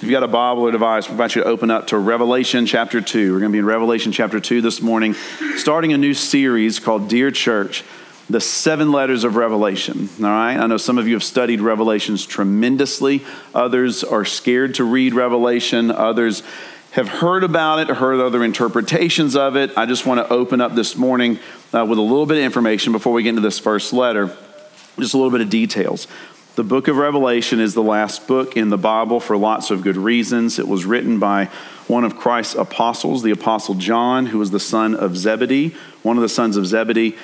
If you've got a Bible or device, we invite you to open up to Revelation chapter 2. We're going to be in Revelation chapter 2 this morning, starting a new series called Dear Church, the seven letters of Revelation. All right? I know some of you have studied Revelations tremendously, others are scared to read Revelation, others have heard about it, heard other interpretations of it. I just want to open up this morning uh, with a little bit of information before we get into this first letter, just a little bit of details. The book of Revelation is the last book in the Bible for lots of good reasons. It was written by one of Christ's apostles, the apostle John, who was the son of Zebedee, one of the sons of Zebedee.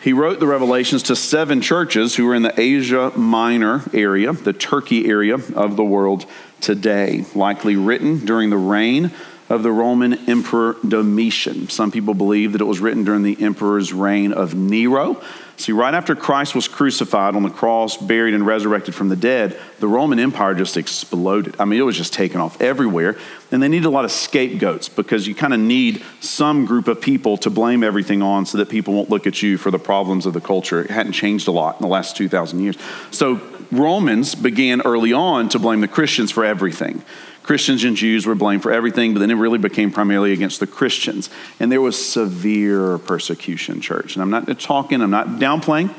He wrote the Revelations to seven churches who were in the Asia Minor area, the Turkey area of the world today, likely written during the reign of the Roman Emperor Domitian. Some people believe that it was written during the emperor's reign of Nero. See, right after Christ was crucified on the cross, buried, and resurrected from the dead, the Roman Empire just exploded. I mean, it was just taken off everywhere. And they needed a lot of scapegoats because you kind of need some group of people to blame everything on so that people won't look at you for the problems of the culture. It hadn't changed a lot in the last 2,000 years. So Romans began early on to blame the Christians for everything. Christians and Jews were blamed for everything, but then it really became primarily against the Christians. And there was severe persecution, church. And I'm not talking, I'm not downplaying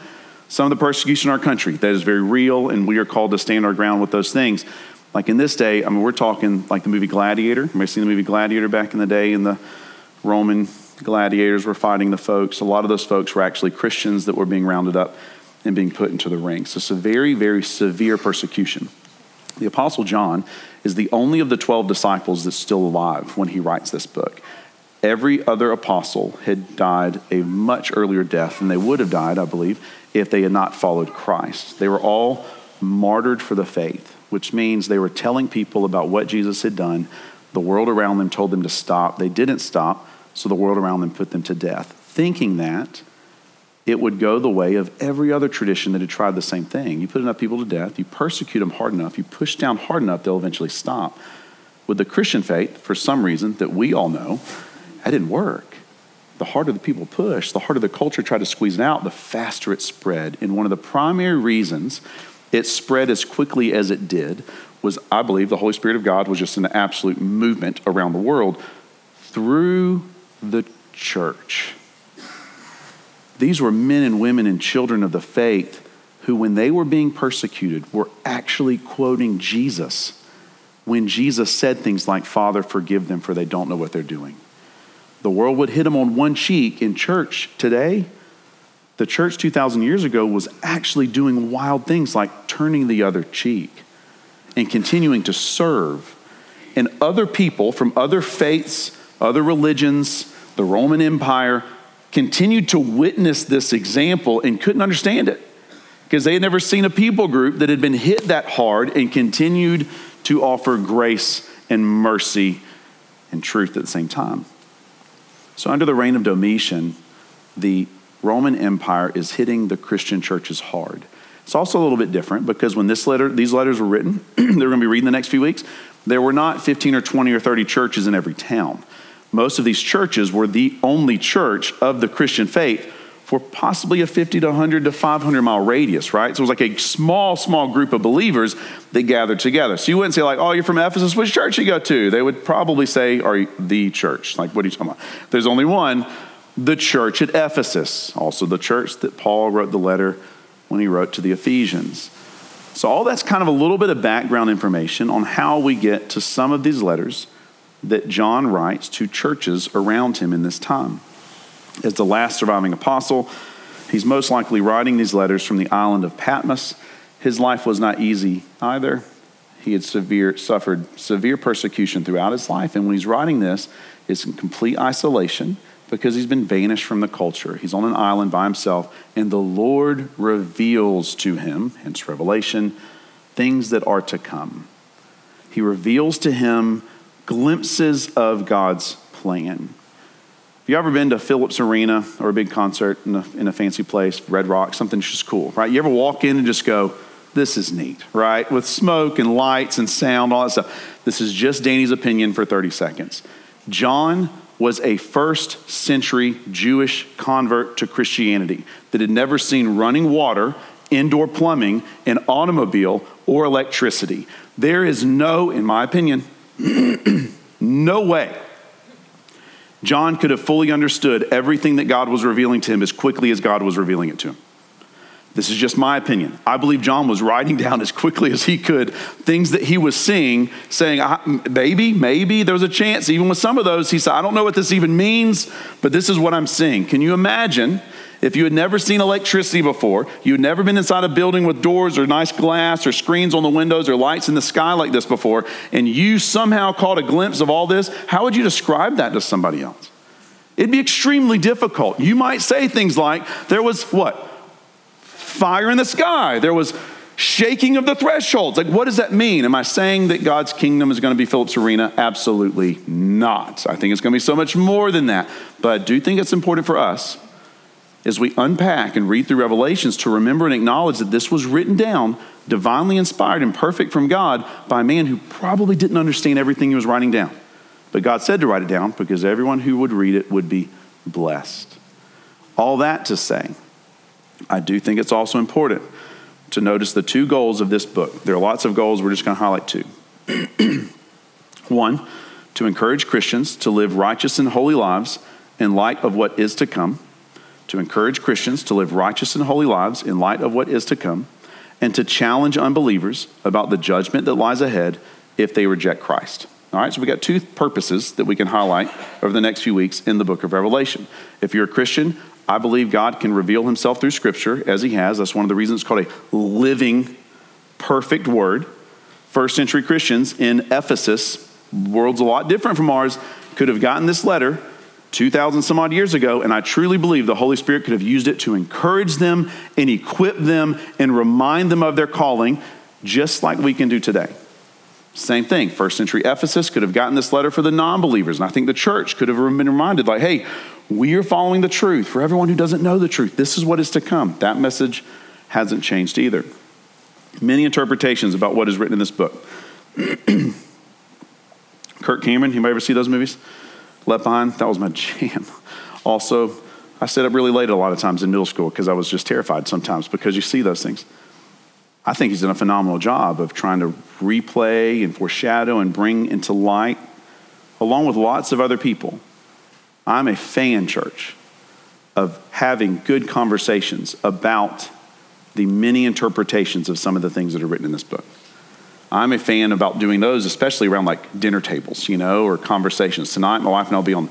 some of the persecution in our country. That is very real, and we are called to stand our ground with those things. Like in this day, I mean, we're talking like the movie Gladiator. Anybody seen the movie Gladiator back in the day? And the Roman gladiators were fighting the folks. A lot of those folks were actually Christians that were being rounded up and being put into the ring. So it's a very, very severe persecution. The Apostle John is the only of the 12 disciples that's still alive when he writes this book. Every other apostle had died a much earlier death than they would have died, I believe, if they had not followed Christ. They were all martyred for the faith, which means they were telling people about what Jesus had done. The world around them told them to stop. They didn't stop, so the world around them put them to death, thinking that it would go the way of every other tradition that had tried the same thing. You put enough people to death, you persecute them hard enough, you push down hard enough, they'll eventually stop. With the Christian faith, for some reason that we all know, that didn't work. The harder the people pushed, the harder the culture tried to squeeze it out, the faster it spread. And one of the primary reasons it spread as quickly as it did was, I believe, the Holy Spirit of God was just an absolute movement around the world through the church. These were men and women and children of the faith who, when they were being persecuted, were actually quoting Jesus when Jesus said things like, Father, forgive them, for they don't know what they're doing. The world would hit them on one cheek. In church today, the church 2,000 years ago was actually doing wild things like turning the other cheek and continuing to serve. And other people from other faiths, other religions, the Roman Empire, continued to witness this example and couldn't understand it because they had never seen a people group that had been hit that hard and continued to offer grace and mercy and truth at the same time. So, under the reign of Domitian, the Roman Empire is hitting the Christian churches hard. It's also a little bit different because when this letter, these letters were written, they're going to be reading the next few weeks. There were not 15 or 20 or 30 churches in every town most of these churches were the only church of the Christian faith for possibly a 50 to 100 to 500 mile radius, right? So it was like a small, small group of believers that gathered together. So you wouldn't say, like, oh, you're from Ephesus, which church you go to? They would probably say, are you the church? Like, what are you talking about? There's only one, the church at Ephesus, also the church that Paul wrote the letter when he wrote to the Ephesians. So all that's kind of a little bit of background information on how we get to some of these letters that John writes to churches around him in this time. As the last surviving apostle, he's most likely writing these letters from the island of Patmos. His life was not easy either. He had severe, suffered severe persecution throughout his life, and when he's writing this, it's in complete isolation because he's been banished from the culture. He's on an island by himself, and the Lord reveals to him, hence Revelation, things that are to come. He reveals to him glimpses of God's plan. Have you ever been to Philips Arena or a big concert in a, in a fancy place, Red Rock, something just cool, right? You ever walk in and just go, this is neat, right? With smoke and lights and sound, all that stuff. This is just Danny's opinion for 30 seconds. John was a first century Jewish convert to Christianity that had never seen running water, indoor plumbing, an automobile, or electricity. There is no, in my opinion, no way John could have fully understood everything that God was revealing to him as quickly as God was revealing it to him. This is just my opinion. I believe John was writing down as quickly as he could things that he was seeing, saying, maybe, maybe there's a chance. Even with some of those, he said, I don't know what this even means, but this is what I'm seeing. Can you imagine if you had never seen electricity before, you had never been inside a building with doors or nice glass or screens on the windows or lights in the sky like this before, and you somehow caught a glimpse of all this, how would you describe that to somebody else? It'd be extremely difficult. You might say things like, there was what? Fire in the sky. There was shaking of the thresholds. Like, what does that mean? Am I saying that God's kingdom is going to be Philips arena? Absolutely not. I think it's going to be so much more than that. But I do think it's important for us as we unpack and read through Revelations to remember and acknowledge that this was written down, divinely inspired and perfect from God by a man who probably didn't understand everything he was writing down. But God said to write it down because everyone who would read it would be blessed. All that to say, I do think it's also important to notice the two goals of this book. There are lots of goals, we're just going to highlight two. One, to encourage Christians to live righteous and holy lives in light of what is to come to encourage Christians to live righteous and holy lives in light of what is to come, and to challenge unbelievers about the judgment that lies ahead if they reject Christ. All right, so we got two purposes that we can highlight over the next few weeks in the book of Revelation. If you're a Christian, I believe God can reveal himself through Scripture as he has. That's one of the reasons it's called a living, perfect word. First century Christians in Ephesus, world's a lot different from ours, could have gotten this letter 2,000 some odd years ago, and I truly believe the Holy Spirit could have used it to encourage them and equip them and remind them of their calling, just like we can do today. Same thing. First century Ephesus could have gotten this letter for the non believers, and I think the church could have been reminded, like, hey, we are following the truth. For everyone who doesn't know the truth, this is what is to come. That message hasn't changed either. Many interpretations about what is written in this book. Kirk Cameron, anybody ever see those movies? Left Behind, that was my jam. Also, I stayed up really late a lot of times in middle school because I was just terrified sometimes because you see those things. I think he's done a phenomenal job of trying to replay and foreshadow and bring into light, along with lots of other people. I'm a fan, church, of having good conversations about the many interpretations of some of the things that are written in this book. I'm a fan about doing those, especially around like dinner tables, you know, or conversations. Tonight, my wife and I will be on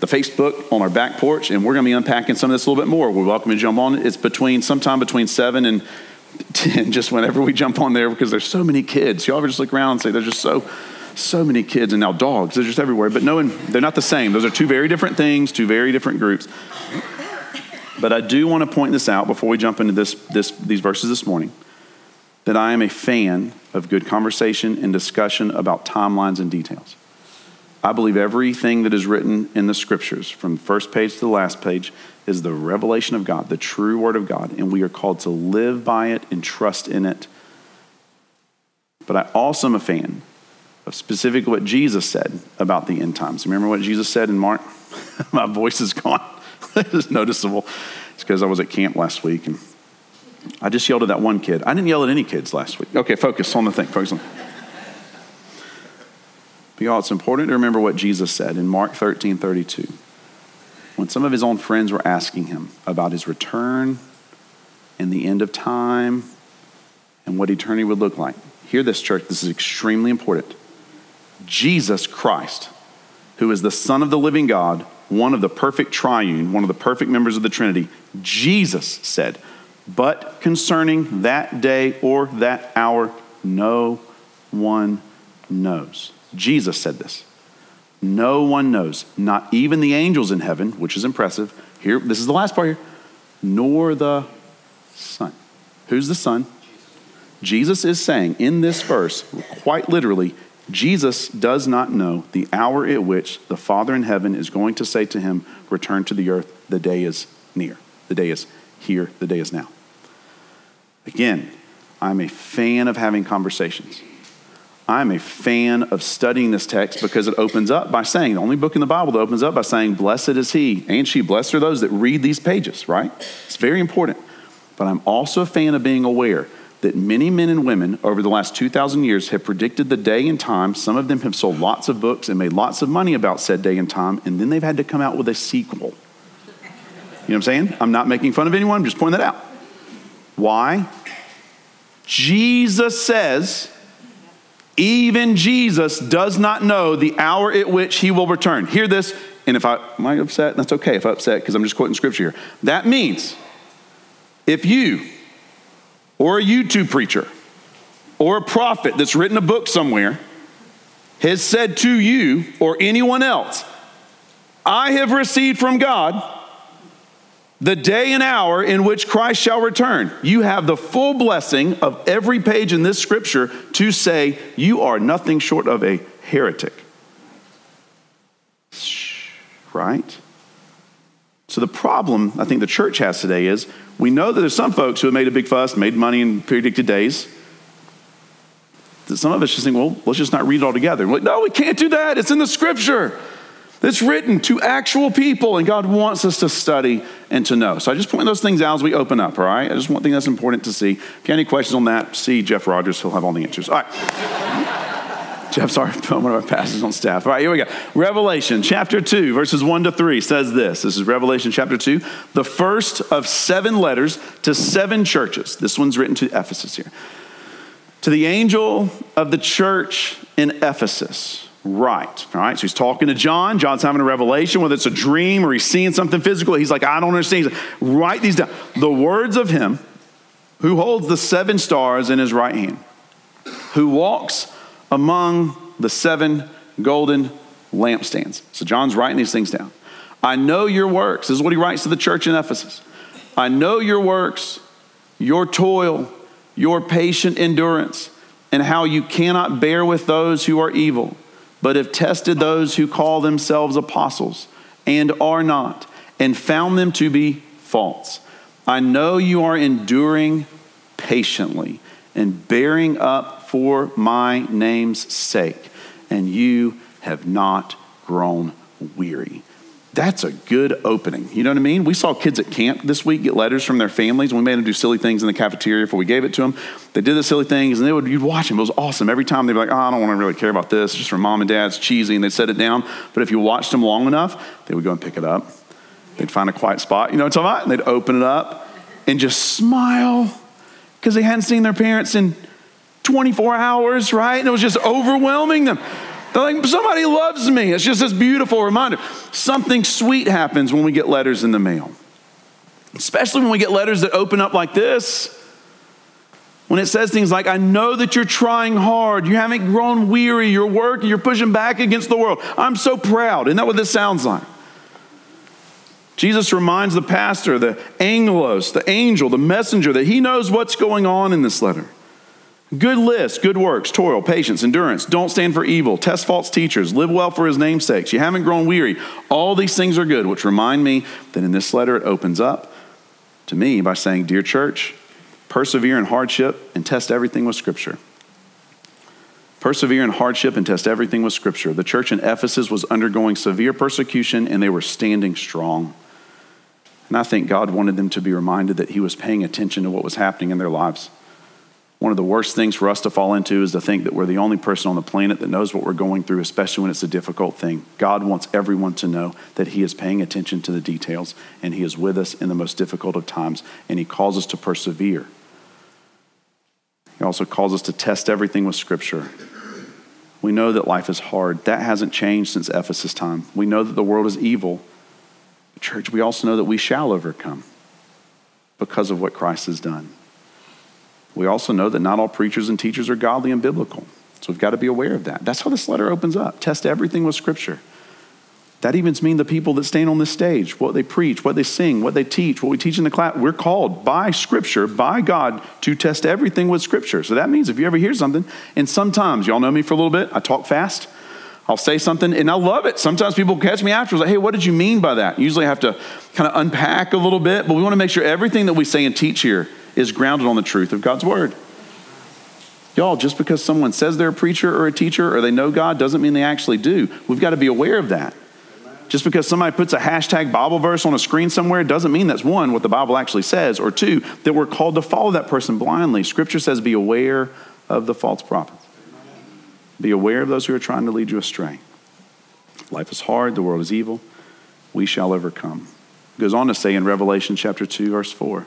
the Facebook on our back porch, and we're going to be unpacking some of this a little bit more. We're welcome to jump on. It's between sometime between seven and ten, just whenever we jump on there, because there's so many kids. You ever just look around and say, "There's just so." So many kids and now dogs, they're just everywhere. But knowing they're not the same. Those are two very different things, two very different groups. But I do want to point this out before we jump into this, this, these verses this morning that I am a fan of good conversation and discussion about timelines and details. I believe everything that is written in the scriptures, from first page to the last page, is the revelation of God, the true word of God, and we are called to live by it and trust in it. But I also am a fan of specifically what Jesus said about the end times. Remember what Jesus said in Mark? My voice is gone. it's noticeable. It's because I was at camp last week and I just yelled at that one kid. I didn't yell at any kids last week. Okay, focus on the thing. Focus on. But y'all, it's important to remember what Jesus said in Mark 13 32. When some of his own friends were asking him about his return and the end of time and what eternity would look like. Hear this, church. This is extremely important. Jesus Christ, who is the Son of the living God, one of the perfect triune, one of the perfect members of the Trinity, Jesus said, but concerning that day or that hour, no one knows. Jesus said this. No one knows, not even the angels in heaven, which is impressive. Here, this is the last part here, nor the Son. Who's the Son? Jesus is saying in this verse, quite literally, Jesus does not know the hour at which the Father in heaven is going to say to him, Return to the earth, the day is near. The day is here, the day is now. Again, I'm a fan of having conversations. I'm a fan of studying this text because it opens up by saying, the only book in the Bible that opens up by saying, Blessed is he and she. Blessed are those that read these pages, right? It's very important. But I'm also a fan of being aware that many men and women over the last 2,000 years have predicted the day and time. Some of them have sold lots of books and made lots of money about said day and time, and then they've had to come out with a sequel. You know what I'm saying? I'm not making fun of anyone, I'm just pointing that out. Why? Jesus says, even Jesus does not know the hour at which he will return. Hear this, and if I am I upset, that's okay if I'm upset because I'm just quoting scripture here. That means if you or a YouTube preacher or a prophet that's written a book somewhere has said to you or anyone else, I have received from God the day and hour in which Christ shall return. You have the full blessing of every page in this scripture to say you are nothing short of a heretic. Right? So, the problem I think the church has today is we know that there's some folks who have made a big fuss, made money in predicted days. Some of us just think, well, let's just not read it all together. Like, no, we can't do that. It's in the scripture. It's written to actual people, and God wants us to study and to know. So I just point those things out as we open up, all right? I just want think that's important to see. If you have any questions on that, see Jeff Rogers. He'll have all the answers. All right. Jeff, sorry, one of our pastors on staff. All right, here we go. Revelation chapter 2, verses 1 to 3 says this. This is Revelation chapter 2, the first of seven letters to seven churches. This one's written to Ephesus here. To the angel of the church in Ephesus, right. All right, so he's talking to John. John's having a revelation, whether it's a dream or he's seeing something physical. He's like, I don't understand. Like, Write these down. The words of him who holds the seven stars in his right hand, who walks among the seven golden lampstands. So John's writing these things down. I know your works. This is what he writes to the church in Ephesus. I know your works, your toil, your patient endurance, and how you cannot bear with those who are evil, but have tested those who call themselves apostles and are not, and found them to be false. I know you are enduring patiently and bearing up for my name's sake, and you have not grown weary. That's a good opening. You know what I mean? We saw kids at camp this week get letters from their families. We made them do silly things in the cafeteria before we gave it to them. They did the silly things, and they would you'd watch them. It was awesome. Every time they'd be like, "Oh, I don't want to really care about this. It's just for mom and dad. It's cheesy," and they'd set it down. But if you watched them long enough, they would go and pick it up. They'd find a quiet spot. You know what I'm talking about? And they'd open it up and just smile because they hadn't seen their parents in 24 hours, right? And it was just overwhelming them. They're like, somebody loves me. It's just this beautiful reminder. Something sweet happens when we get letters in the mail, especially when we get letters that open up like this. When it says things like, I know that you're trying hard, you haven't grown weary, you're working, you're pushing back against the world. I'm so proud. Isn't that what this sounds like? Jesus reminds the pastor, the angelos, the angel, the messenger, that he knows what's going on in this letter. Good list, good works, toil, patience, endurance. Don't stand for evil. Test false teachers. Live well for his name's sake. You haven't grown weary. All these things are good, which remind me that in this letter it opens up to me by saying, Dear church, persevere in hardship and test everything with Scripture. Persevere in hardship and test everything with Scripture. The church in Ephesus was undergoing severe persecution and they were standing strong. And I think God wanted them to be reminded that He was paying attention to what was happening in their lives. One of the worst things for us to fall into is to think that we're the only person on the planet that knows what we're going through, especially when it's a difficult thing. God wants everyone to know that He is paying attention to the details and He is with us in the most difficult of times, and He calls us to persevere. He also calls us to test everything with Scripture. We know that life is hard. That hasn't changed since Ephesus time. We know that the world is evil. Church, we also know that we shall overcome because of what Christ has done. We also know that not all preachers and teachers are godly and biblical. So we've got to be aware of that. That's how this letter opens up. Test everything with Scripture. That even means the people that stand on this stage, what they preach, what they sing, what they teach, what we teach in the class. We're called by Scripture, by God, to test everything with Scripture. So that means if you ever hear something, and sometimes, y'all know me for a little bit, I talk fast. I'll say something and I love it. Sometimes people catch me afterwards, like, hey, what did you mean by that? Usually I have to kind of unpack a little bit, but we want to make sure everything that we say and teach here is grounded on the truth of God's word. Y'all, just because someone says they're a preacher or a teacher or they know God doesn't mean they actually do. We've got to be aware of that. Just because somebody puts a hashtag Bible verse on a screen somewhere doesn't mean that's one, what the Bible actually says, or two, that we're called to follow that person blindly. Scripture says, be aware of the false prophets. Be aware of those who are trying to lead you astray. Life is hard, the world is evil. We shall overcome. It goes on to say in Revelation chapter 2, verse 4.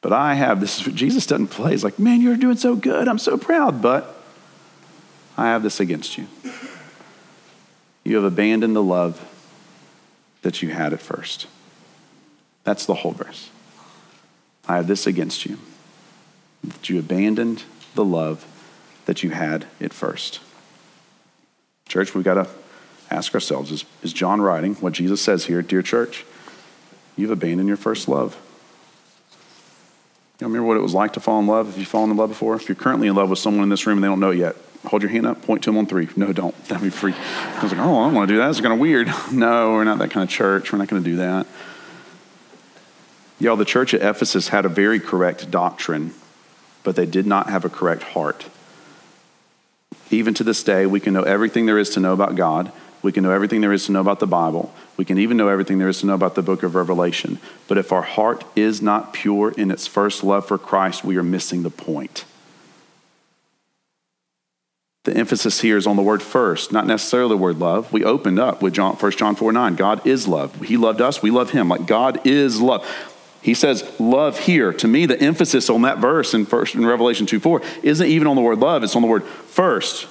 But I have this, Jesus doesn't play. He's like, man, you're doing so good. I'm so proud. But I have this against you. You have abandoned the love that you had at first. That's the whole verse. I have this against you that you abandoned the love that you had at first. Church, we've got to ask ourselves is, is John writing what Jesus says here, dear church? You've abandoned your first love. You remember what it was like to fall in love? If you've fallen in love before? If you're currently in love with someone in this room and they don't know yet, hold your hand up, point to them on three. No, don't. That'd be. I was like, oh, I don't want to do that. It's kind of weird. No, we're not that kind of church. We're not going to do that. Y'all, the church at Ephesus had a very correct doctrine, but they did not have a correct heart. Even to this day, we can know everything there is to know about God. We can know everything there is to know about the Bible. We can even know everything there is to know about the book of Revelation. But if our heart is not pure in its first love for Christ, we are missing the point. The emphasis here is on the word first, not necessarily the word love. We opened up with John, 1 John 4 9. God is love. He loved us, we love him. Like God is love. He says love here. To me, the emphasis on that verse in first in Revelation 2 4 isn't even on the word love, it's on the word first.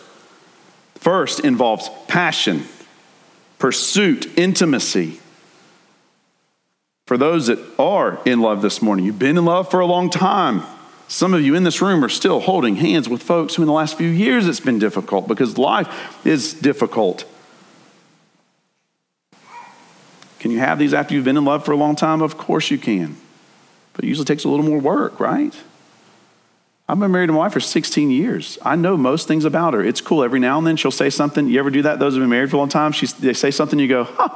First involves passion, pursuit, intimacy. For those that are in love this morning, you've been in love for a long time. Some of you in this room are still holding hands with folks who, in the last few years, it's been difficult because life is difficult. Can you have these after you've been in love for a long time? Of course you can. But it usually takes a little more work, right? I've been married to my wife for 16 years. I know most things about her. It's cool. Every now and then she'll say something. You ever do that? Those who've been married for a long time, she, they say something, you go, huh,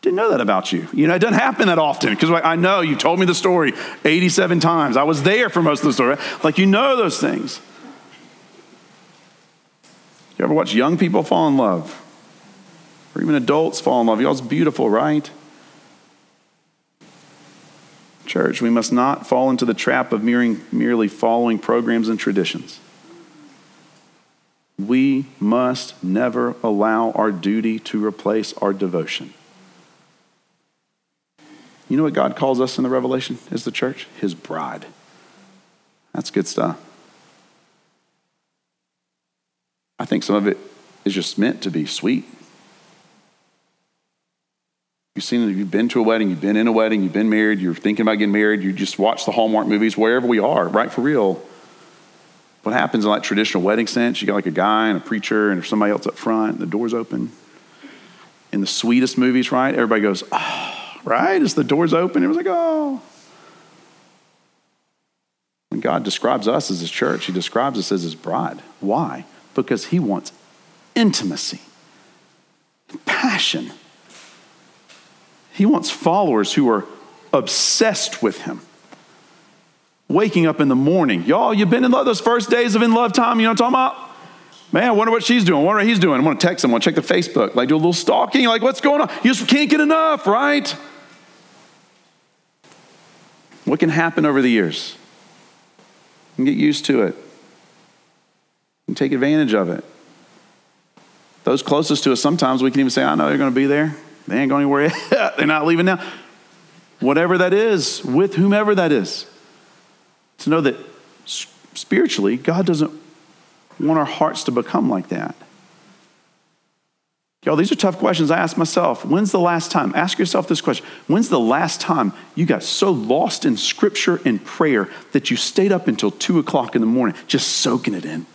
didn't know that about you. You know, it doesn't happen that often because I know you told me the story 87 times. I was there for most of the story. Like, you know those things. You ever watch young people fall in love? Or even adults fall in love? Y'all's beautiful, right? Church, we must not fall into the trap of merely following programs and traditions. We must never allow our duty to replace our devotion. You know what God calls us in the Revelation as the church? His bride. That's good stuff. I think some of it is just meant to be sweet. You've seen you've been to a wedding, you've been in a wedding, you've been married, you're thinking about getting married, you just watch the Hallmark movies wherever we are, right? For real. What happens in like traditional wedding sense? You got like a guy and a preacher and somebody else up front, and the door's open. In the sweetest movies, right? Everybody goes, oh, right? As the doors open, it was like, oh. When God describes us as his church, he describes us as his bride. Why? Because he wants intimacy, passion. He wants followers who are obsessed with him. Waking up in the morning. Y'all, you've been in love those first days of in love time, you know what I'm talking about? Man, I wonder what she's doing. I wonder what he's doing. I want to text him. I want to check the Facebook. Like do a little stalking. Like, what's going on? You just can't get enough, right? What can happen over the years? You get used to it and take advantage of it. Those closest to us, sometimes we can even say, I know they're going to be there. They ain't going anywhere they're not leaving now. Whatever that is, with whomever that is. To know that spiritually, God doesn't want our hearts to become like that. Y'all, these are tough questions I ask myself. When's the last time? Ask yourself this question. When's the last time you got so lost in scripture and prayer that you stayed up until two o'clock in the morning just soaking it in?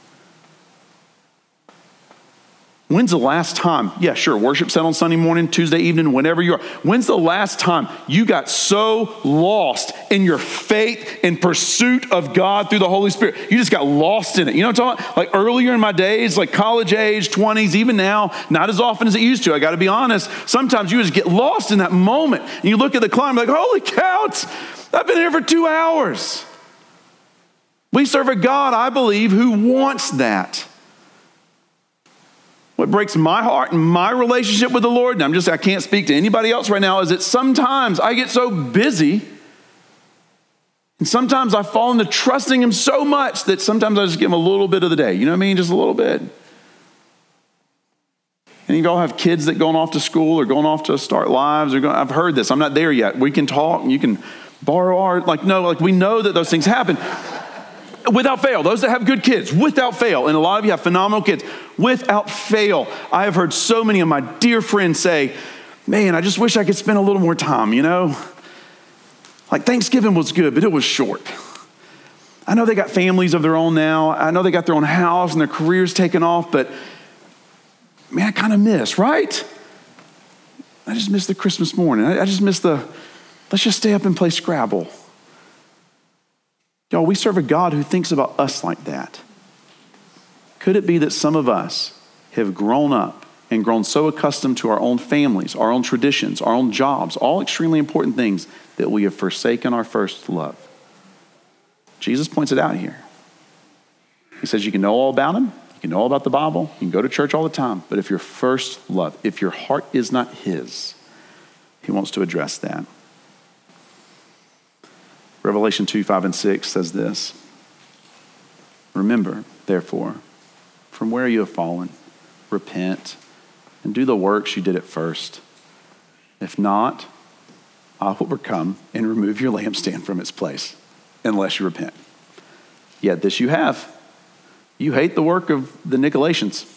When's the last time? Yeah, sure, worship set on Sunday morning, Tuesday evening, whenever you are. When's the last time you got so lost in your faith and pursuit of God through the Holy Spirit? You just got lost in it. You know what I'm talking about? Like earlier in my days, like college age, 20s, even now, not as often as it used to. I got to be honest. Sometimes you just get lost in that moment. And you look at the climb, like, holy cow, I've been here for two hours. We serve a God, I believe, who wants that. What breaks my heart and my relationship with the Lord, and I'm just, I can't speak to anybody else right now, is that sometimes I get so busy and sometimes I fall into trusting Him so much that sometimes I just give Him a little bit of the day. You know what I mean? Just a little bit. And you all have kids that going off to school or going off to start lives or going, I've heard this. I'm not there yet. We can talk and you can borrow our like no, like we know that those things happen without fail. Those that have good kids, without fail. And a lot of you have phenomenal kids, without fail. I have heard so many of my dear friends say, Man, I just wish I could spend a little more time, you know? Like Thanksgiving was good, but it was short. I know they got families of their own now. I know they got their own house and their careers taken off, but man, I kind of miss, right? I just miss the Christmas morning. I, just miss the, let's just stay up and play Scrabble. Y'all, we serve a God who thinks about us like that. Could it be that some of us have grown up and grown so accustomed to our own families, our own traditions, our own jobs, all extremely important things, that we have forsaken our first love? Jesus points it out here. He says you can know all about him, you can know all about the Bible, you can go to church all the time, but if your first love, if your heart is not his, he wants to address that. Revelation 2 5 and 6 says this Remember, therefore, from where you have fallen, repent and do the works you did at first. If not, I will overcome and remove your lampstand from its place unless you repent. Yet this you have. You hate the work of the Nicolaitans,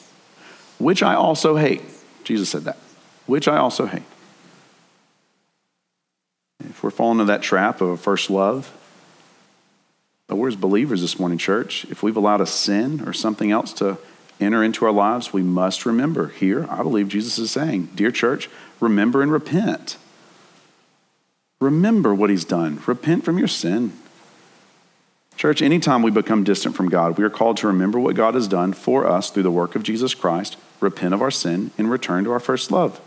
which I also hate. Jesus said that, which I also hate. If we're falling into that trap of a first love, but we're as believers this morning, church, if we've allowed a sin or something else to enter into our lives, we must remember. Here, I believe Jesus is saying, Dear church, remember and repent. Remember what he's done. Repent from your sin. Church, anytime we become distant from God, we are called to remember what God has done for us through the work of Jesus Christ, repent of our sin, and return to our first love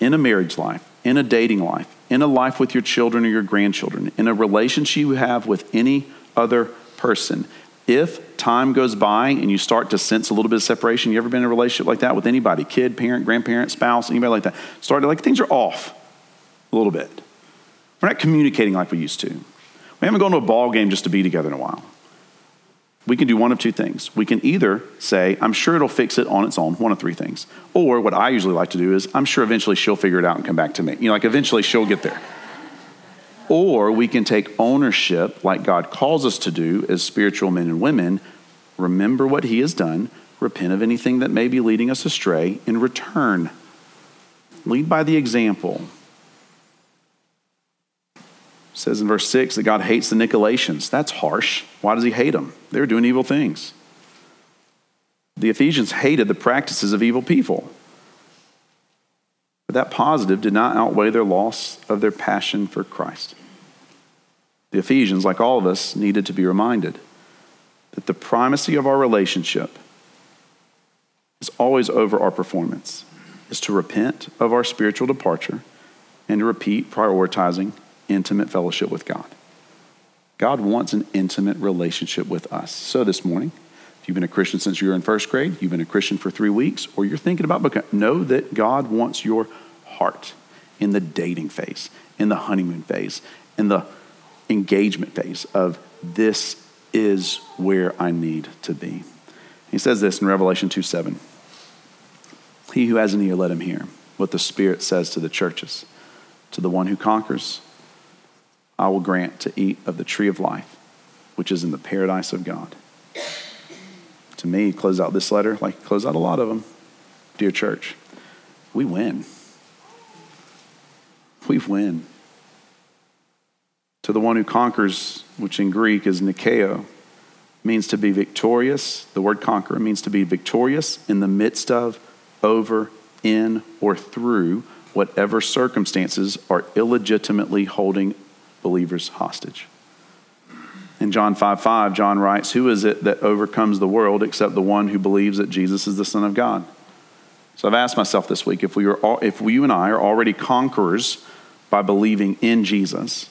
in a marriage life, in a dating life, in a life with your children or your grandchildren, in a relationship you have with any other person, if time goes by and you start to sense a little bit of separation, you ever been in a relationship like that with anybody, kid, parent, grandparent, spouse, anybody like that? Started like things are off a little bit. We're not communicating like we used to. We haven't gone to a ball game just to be together in a while we can do one of two things. We can either say, I'm sure it'll fix it on its own, one of three things. Or what I usually like to do is, I'm sure eventually she'll figure it out and come back to me. You know, like eventually she'll get there. Or we can take ownership, like God calls us to do as spiritual men and women, remember what He has done, repent of anything that may be leading us astray, and return. Lead by the example says in verse 6 that God hates the Nicolaitans. That's harsh. Why does he hate them? They were doing evil things. The Ephesians hated the practices of evil people. But that positive did not outweigh their loss of their passion for Christ. The Ephesians, like all of us, needed to be reminded that the primacy of our relationship is always over our performance, is to repent of our spiritual departure and to repeat prioritizing intimate fellowship with God. God wants an intimate relationship with us. So this morning, if you've been a Christian since you were in first grade, you've been a Christian for three weeks, or you're thinking about becoming, know that God wants your heart in the dating phase, in the honeymoon phase, in the engagement phase of this is where I need to be. He says this in Revelation 2 7. He who has an ear, let him hear what the Spirit says to the churches. To the one who conquers, I will grant to eat of the tree of life, which is in the paradise of God. To me, close out this letter, like close out a lot of them. Dear church, we win. We win. To the one who conquers, which in Greek is Nikeo, means to be victorious. The word conquer means to be victorious in the midst of, over, in, or through whatever circumstances are illegitimately holding believers hostage. In John 5 5, John writes, Who is it that overcomes the world except the one who believes that Jesus is the Son of God? So I've asked myself this week if we, are all, if you and I are already conquerors by believing in Jesus,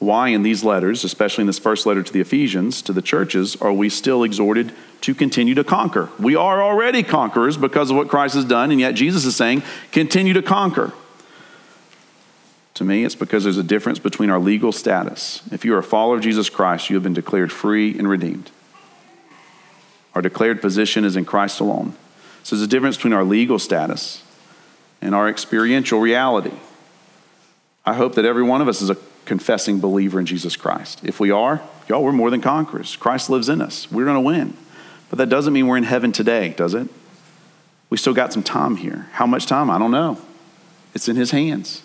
why in these letters, especially in this first letter to the Ephesians, to the churches, are we still exhorted to continue to conquer? We are already conquerors because of what Christ has done, and yet Jesus is saying, continue to conquer. To me, it's because there's a difference between our legal status. If you are a follower of Jesus Christ, you have been declared free and redeemed. Our declared position is in Christ alone. So there's a difference between our legal status and our experiential reality. I hope that every one of us is a confessing believer in Jesus Christ. If we are, y'all, we're more than conquerors. Christ lives in us. We're going to win. But that doesn't mean we're in heaven today, does it? We still got some time here. How much time? I don't know. It's in His hands.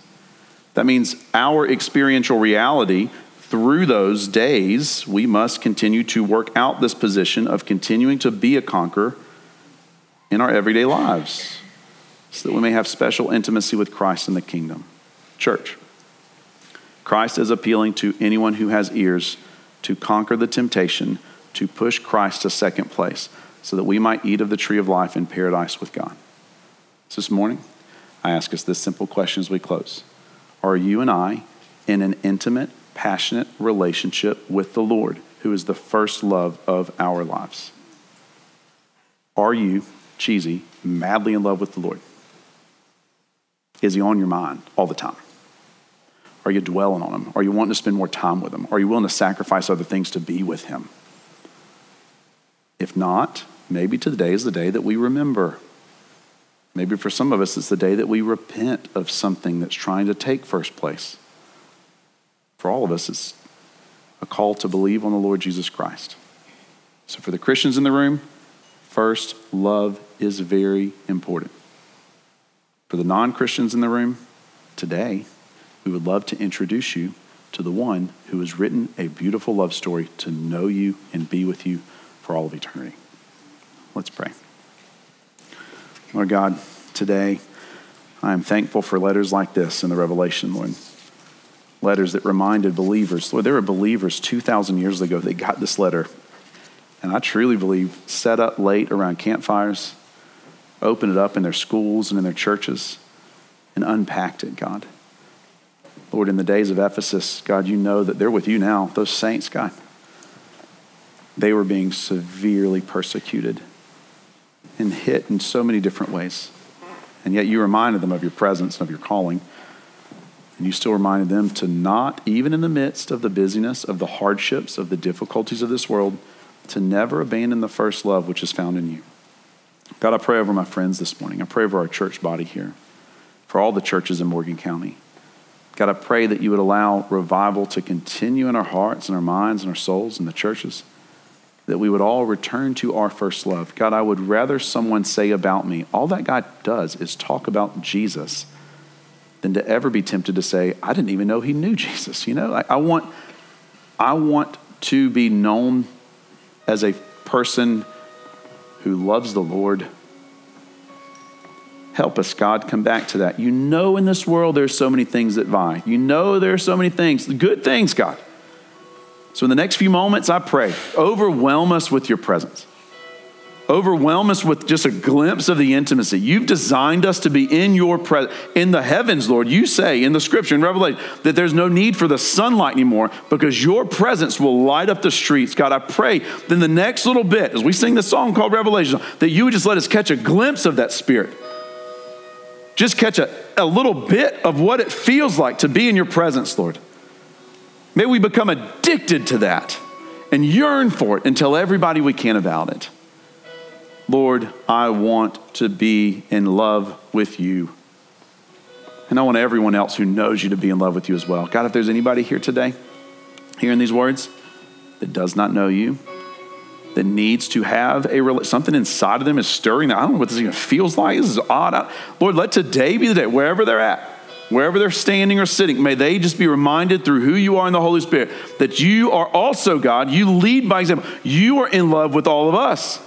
That means our experiential reality through those days, we must continue to work out this position of continuing to be a conqueror in our everyday lives so that we may have special intimacy with Christ in the kingdom. Church. Christ is appealing to anyone who has ears to conquer the temptation to push Christ to second place so that we might eat of the tree of life in paradise with God. So this morning, I ask us this simple question as we close Are you and I in an intimate, passionate relationship with the Lord, who is the first love of our lives? Are you, cheesy, madly in love with the Lord? Is he on your mind all the time? Are you dwelling on him? Are you wanting to spend more time with him? Are you willing to sacrifice other things to be with him? If not, maybe today is the day that we remember. Maybe for some of us, it's the day that we repent of something that's trying to take first place. For all of us, it's a call to believe on the Lord Jesus Christ. So, for the Christians in the room, first, love is very important. For the non Christians in the room, today, we would love to introduce you to the one who has written a beautiful love story to know you and be with you for all of eternity. Let's pray. Lord God, today I am thankful for letters like this in the Revelation, Lord. Letters that reminded believers, Lord, there were believers 2,000 years ago that got this letter. And I truly believe set up late around campfires, opened it up in their schools and in their churches, and unpacked it, God. Lord, in the days of Ephesus, God, you know that they're with you now. Those saints, God, they were being severely persecuted and hit in so many different ways. And yet you reminded them of your presence and of your calling. And you still reminded them to not, even in the midst of the busyness, of the hardships, of the difficulties of this world, to never abandon the first love which is found in you. God, I pray over my friends this morning. I pray over our church body here, for all the churches in Morgan County. God, I pray that you would allow revival to continue in our hearts and our minds and our souls and the churches, that we would all return to our first love. God, I would rather someone say about me, all that God does is talk about Jesus, than to ever be tempted to say, I didn't even know he knew Jesus. You know, I, I want, I want to be known as a person who loves the Lord Help us, God, come back to that. You know, in this world, there's so many things that vie. You know, there are so many things, good things, God. So, in the next few moments, I pray, overwhelm us with your presence. Overwhelm us with just a glimpse of the intimacy. You've designed us to be in your presence. In the heavens, Lord, you say in the scripture, in Revelation, that there's no need for the sunlight anymore because your presence will light up the streets. God, I pray then the next little bit, as we sing the song called Revelation, that you would just let us catch a glimpse of that spirit just catch a, a little bit of what it feels like to be in your presence, Lord. May we become addicted to that and yearn for it and tell everybody we can about it. Lord, I want to be in love with you. And I want everyone else who knows you to be in love with you as well. God, if there's anybody here today, hearing these words, that does not know you, that needs to have a something inside of them is stirring. I don't know what this even feels like. This is odd. Lord, let today be the day, wherever they're at, wherever they're standing or sitting, may they just be reminded through who you are in the Holy Spirit that you are also God. You lead by example. You are in love with all of us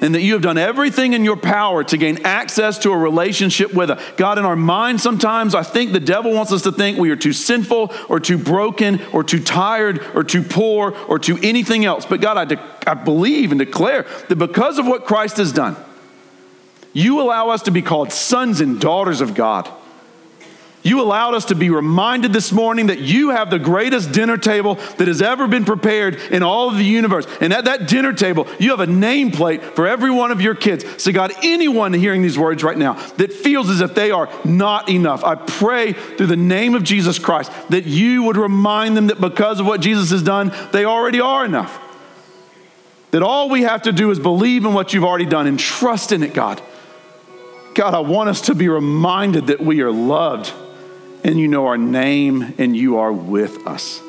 and that you have done everything in your power to gain access to a relationship with us. God, in our minds, sometimes I think the devil wants us to think we are too sinful or too broken or too tired or too poor or too anything else. But God, I, de- I believe and declare that because of what Christ has done, you allow us to be called sons and daughters of God. You allowed us to be reminded this morning that you have the greatest dinner table that has ever been prepared in all of the universe. And at that dinner table, you have a nameplate for every one of your kids. So, God, anyone hearing these words right now that feels as if they are not enough, I pray through the name of Jesus Christ that you would remind them that because of what Jesus has done, they already are enough. That all we have to do is believe in what you've already done and trust in it, God. God, I want us to be reminded that we are loved and you know our name and you are with us.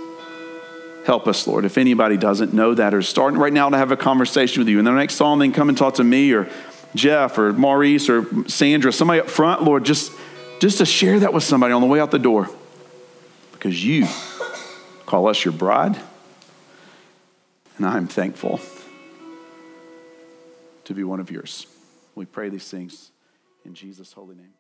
Help us, Lord. If anybody doesn't know that or starting right now to have a conversation with you, and the next song, then come and talk to me or Jeff or Maurice or Sandra, somebody up front, Lord, just, just to share that with somebody on the way out the door. Because you call us your bride. And I'm thankful to be one of yours. We pray these things in Jesus' holy name.